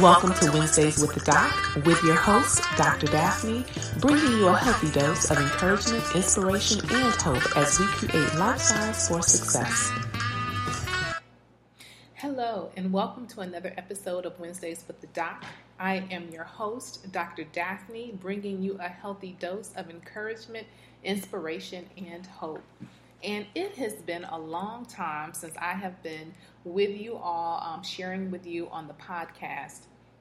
Welcome to Wednesdays with the Doc with your host, Dr. Daphne, bringing you a healthy dose of encouragement, inspiration, and hope as we create lifestyles for success. Hello, and welcome to another episode of Wednesdays with the Doc. I am your host, Dr. Daphne, bringing you a healthy dose of encouragement, inspiration, and hope. And it has been a long time since I have been with you all, um, sharing with you on the podcast.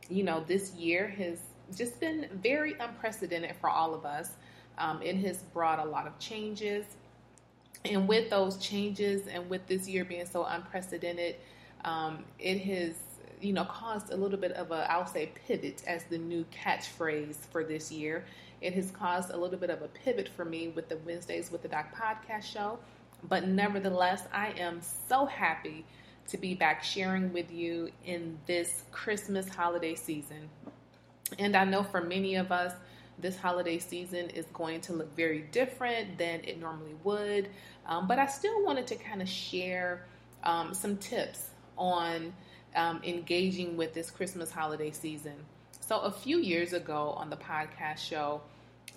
You know, this year has just been very unprecedented for all of us. Um, it has brought a lot of changes. And with those changes and with this year being so unprecedented, um, it has, you know, caused a little bit of a, I'll say, pivot as the new catchphrase for this year. It has caused a little bit of a pivot for me with the Wednesdays with the Doc podcast show. But nevertheless, I am so happy to be back sharing with you in this Christmas holiday season. And I know for many of us, this holiday season is going to look very different than it normally would. Um, but I still wanted to kind of share um, some tips on um, engaging with this Christmas holiday season. So, a few years ago on the podcast show,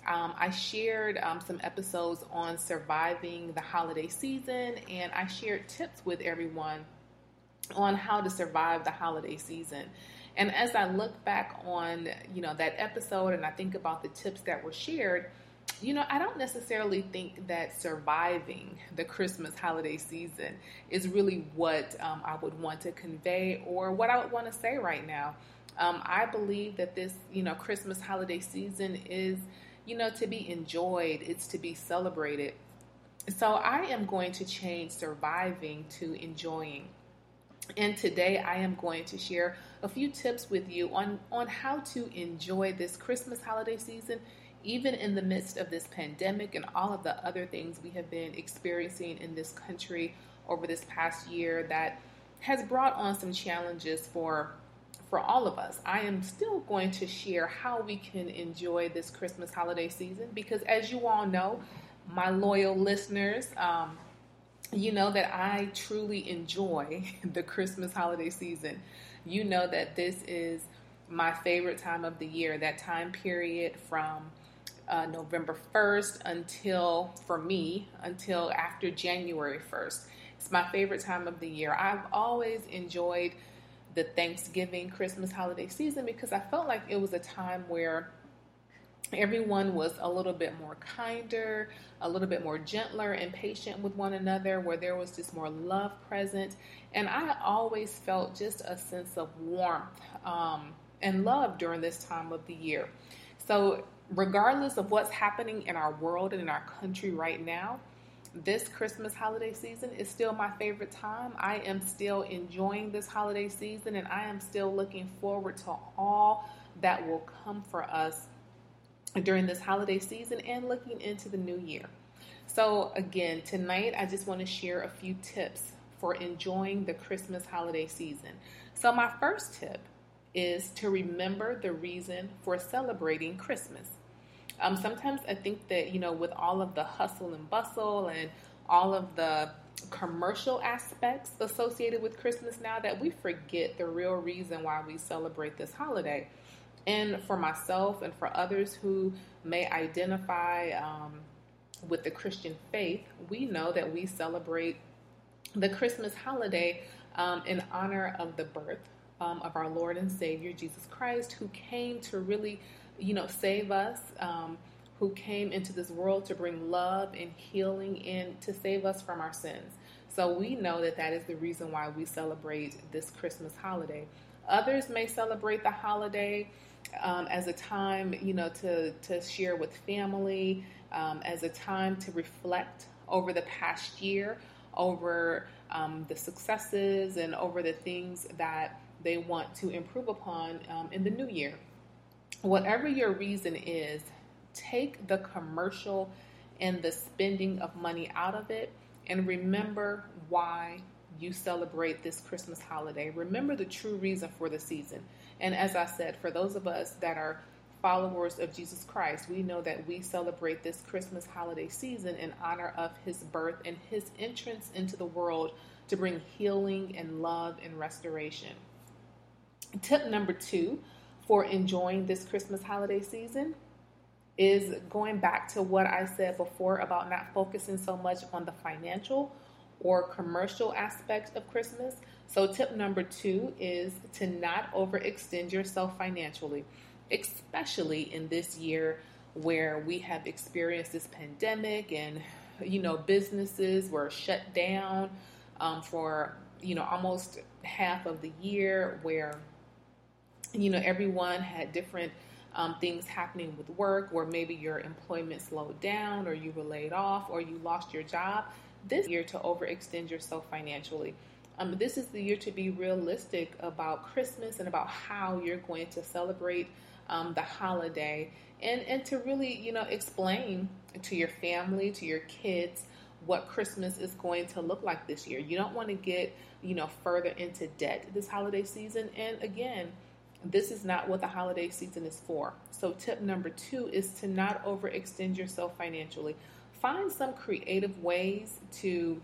um, I shared um, some episodes on surviving the holiday season, and I shared tips with everyone on how to survive the holiday season. And as I look back on, you know, that episode and I think about the tips that were shared, you know, I don't necessarily think that surviving the Christmas holiday season is really what um, I would want to convey or what I would want to say right now. Um, I believe that this, you know, Christmas holiday season is you know, to be enjoyed, it's to be celebrated. So I am going to change surviving to enjoying. And today I am going to share a few tips with you on, on how to enjoy this Christmas holiday season, even in the midst of this pandemic and all of the other things we have been experiencing in this country over this past year that has brought on some challenges for for all of us. I am still going to share how we can enjoy this Christmas holiday season because, as you all know, my loyal listeners, um, you know that I truly enjoy the Christmas holiday season. You know that this is my favorite time of the year, that time period from uh, November 1st until, for me, until after January 1st. It's my favorite time of the year. I've always enjoyed the Thanksgiving, Christmas holiday season because I felt like it was a time where everyone was a little bit more kinder, a little bit more gentler and patient with one another, where there was just more love present. And I always felt just a sense of warmth um, and love during this time of the year. So, regardless of what's happening in our world and in our country right now, this Christmas holiday season is still my favorite time. I am still enjoying this holiday season and I am still looking forward to all that will come for us during this holiday season and looking into the new year. So, again, tonight I just want to share a few tips for enjoying the Christmas holiday season. So, my first tip is to remember the reason for celebrating Christmas. Um, sometimes I think that, you know, with all of the hustle and bustle and all of the commercial aspects associated with Christmas now, that we forget the real reason why we celebrate this holiday. And for myself and for others who may identify um, with the Christian faith, we know that we celebrate the Christmas holiday um, in honor of the birth um, of our Lord and Savior Jesus Christ, who came to really you know, save us, um, who came into this world to bring love and healing and to save us from our sins. So we know that that is the reason why we celebrate this Christmas holiday. Others may celebrate the holiday um, as a time, you know, to, to share with family, um, as a time to reflect over the past year, over um, the successes and over the things that they want to improve upon um, in the new year whatever your reason is, take the commercial and the spending of money out of it and remember why you celebrate this Christmas holiday. Remember the true reason for the season. And as I said, for those of us that are followers of Jesus Christ, we know that we celebrate this Christmas holiday season in honor of his birth and his entrance into the world to bring healing and love and restoration. Tip number two for enjoying this Christmas holiday season is going back to what I said before about not focusing so much on the financial or commercial aspect of Christmas. So, tip number two is to not overextend yourself financially, especially in this year where we have experienced this pandemic and you know businesses were shut down um, for you know almost half of the year where you know everyone had different um, things happening with work or maybe your employment slowed down or you were laid off or you lost your job. This year to overextend yourself financially. Um, this is the year to be realistic about christmas and about how you're going to celebrate um, the holiday and and to really you know explain to your family to your kids what christmas is going to look like this year. You don't want to get you know further into debt this holiday season. And again this is not what the holiday season is for so tip number two is to not overextend yourself financially find some creative ways to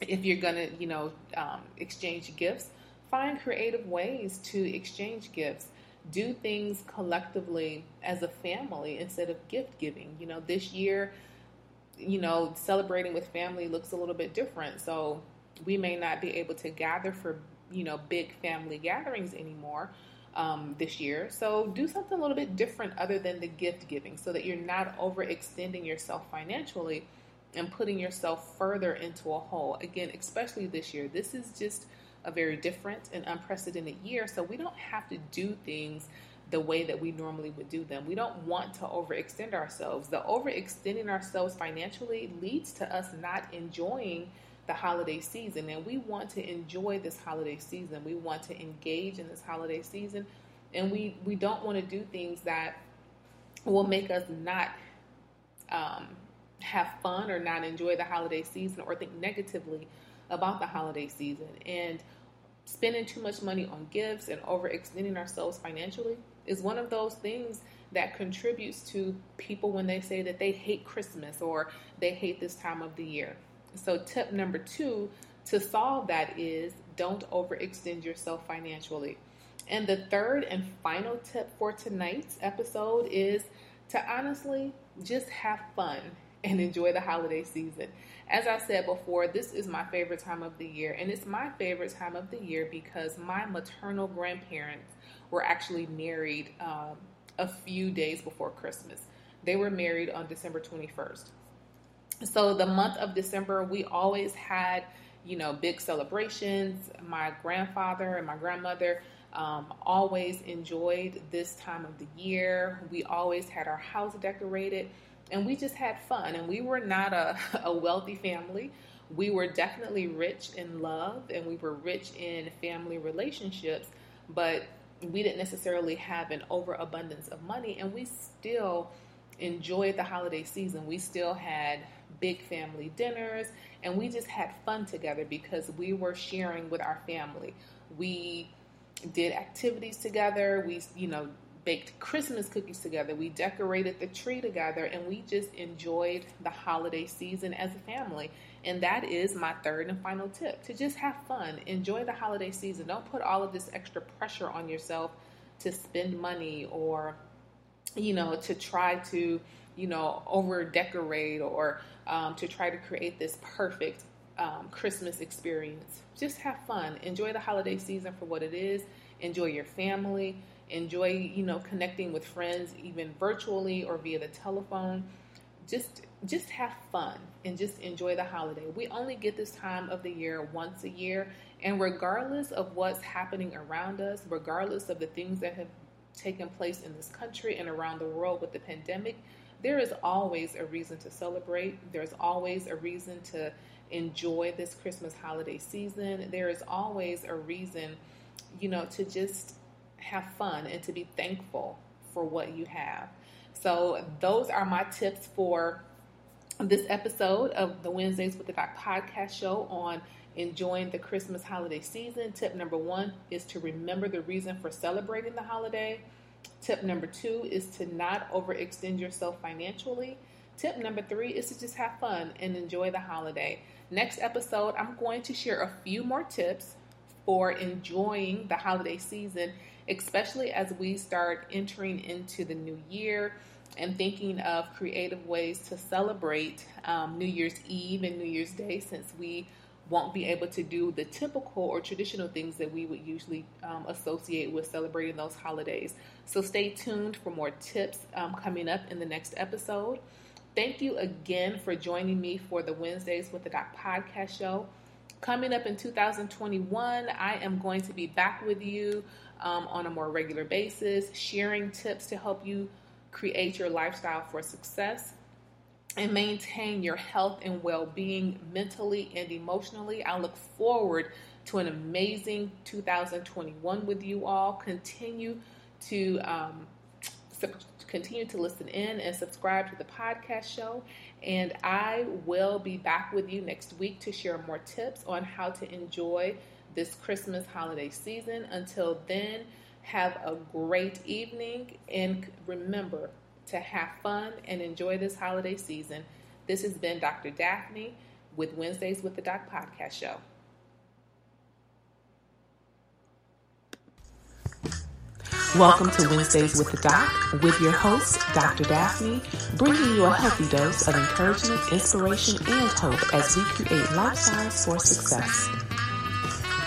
if you're gonna you know um, exchange gifts find creative ways to exchange gifts do things collectively as a family instead of gift giving. You know, this year, you know, celebrating with family looks a little bit different. So we may not be able to gather for, you know, big family gatherings anymore um, this year. So do something a little bit different other than the gift giving so that you're not overextending yourself financially and putting yourself further into a hole. Again, especially this year. This is just a very different and unprecedented year. So we don't have to do things the way that we normally would do them. We don't want to overextend ourselves. The overextending ourselves financially leads to us not enjoying the holiday season. And we want to enjoy this holiday season. We want to engage in this holiday season. And we, we don't want to do things that will make us not um, have fun or not enjoy the holiday season or think negatively about the holiday season. And spending too much money on gifts and overextending ourselves financially is one of those things that contributes to people when they say that they hate Christmas or they hate this time of the year. So, tip number two to solve that is don't overextend yourself financially. And the third and final tip for tonight's episode is to honestly just have fun and enjoy the holiday season. As I said before, this is my favorite time of the year, and it's my favorite time of the year because my maternal grandparents were actually married um, a few days before Christmas. They were married on December 21st. So, the month of December, we always had, you know, big celebrations. My grandfather and my grandmother um, always enjoyed this time of the year. We always had our house decorated and we just had fun. And we were not a, a wealthy family. We were definitely rich in love and we were rich in family relationships, but we didn't necessarily have an overabundance of money. And we still enjoyed the holiday season. We still had big family dinners and we just had fun together because we were sharing with our family. We did activities together. We, you know, baked Christmas cookies together. We decorated the tree together and we just enjoyed the holiday season as a family. And that is my third and final tip to just have fun. Enjoy the holiday season. Don't put all of this extra pressure on yourself to spend money or, you know, to try to, you know, over decorate or um, to try to create this perfect um, Christmas experience. Just have fun. Enjoy the holiday season for what it is. Enjoy your family enjoy, you know, connecting with friends even virtually or via the telephone. Just just have fun and just enjoy the holiday. We only get this time of the year once a year, and regardless of what's happening around us, regardless of the things that have taken place in this country and around the world with the pandemic, there is always a reason to celebrate. There's always a reason to enjoy this Christmas holiday season. There is always a reason, you know, to just have fun and to be thankful for what you have. So, those are my tips for this episode of the Wednesdays with the Doc podcast show on enjoying the Christmas holiday season. Tip number one is to remember the reason for celebrating the holiday. Tip number two is to not overextend yourself financially. Tip number three is to just have fun and enjoy the holiday. Next episode, I'm going to share a few more tips for enjoying the holiday season, especially as we start entering into the new year and thinking of creative ways to celebrate um, New Year's Eve and New Year's Day since we won't be able to do the typical or traditional things that we would usually um, associate with celebrating those holidays. So stay tuned for more tips um, coming up in the next episode. Thank you again for joining me for the Wednesdays with the Doc podcast show. Coming up in 2021, I am going to be back with you um, on a more regular basis, sharing tips to help you create your lifestyle for success and maintain your health and well being mentally and emotionally. I look forward to an amazing 2021 with you all. Continue to um, continue to listen in and subscribe to the podcast show. And I will be back with you next week to share more tips on how to enjoy this Christmas holiday season. Until then, have a great evening and remember to have fun and enjoy this holiday season. This has been Dr. Daphne with Wednesdays with the Doc podcast show. Welcome to Wednesdays with the Doc with your host, Dr. Daphne, bringing you a healthy dose of encouragement, inspiration, and hope as we create lifestyles for success.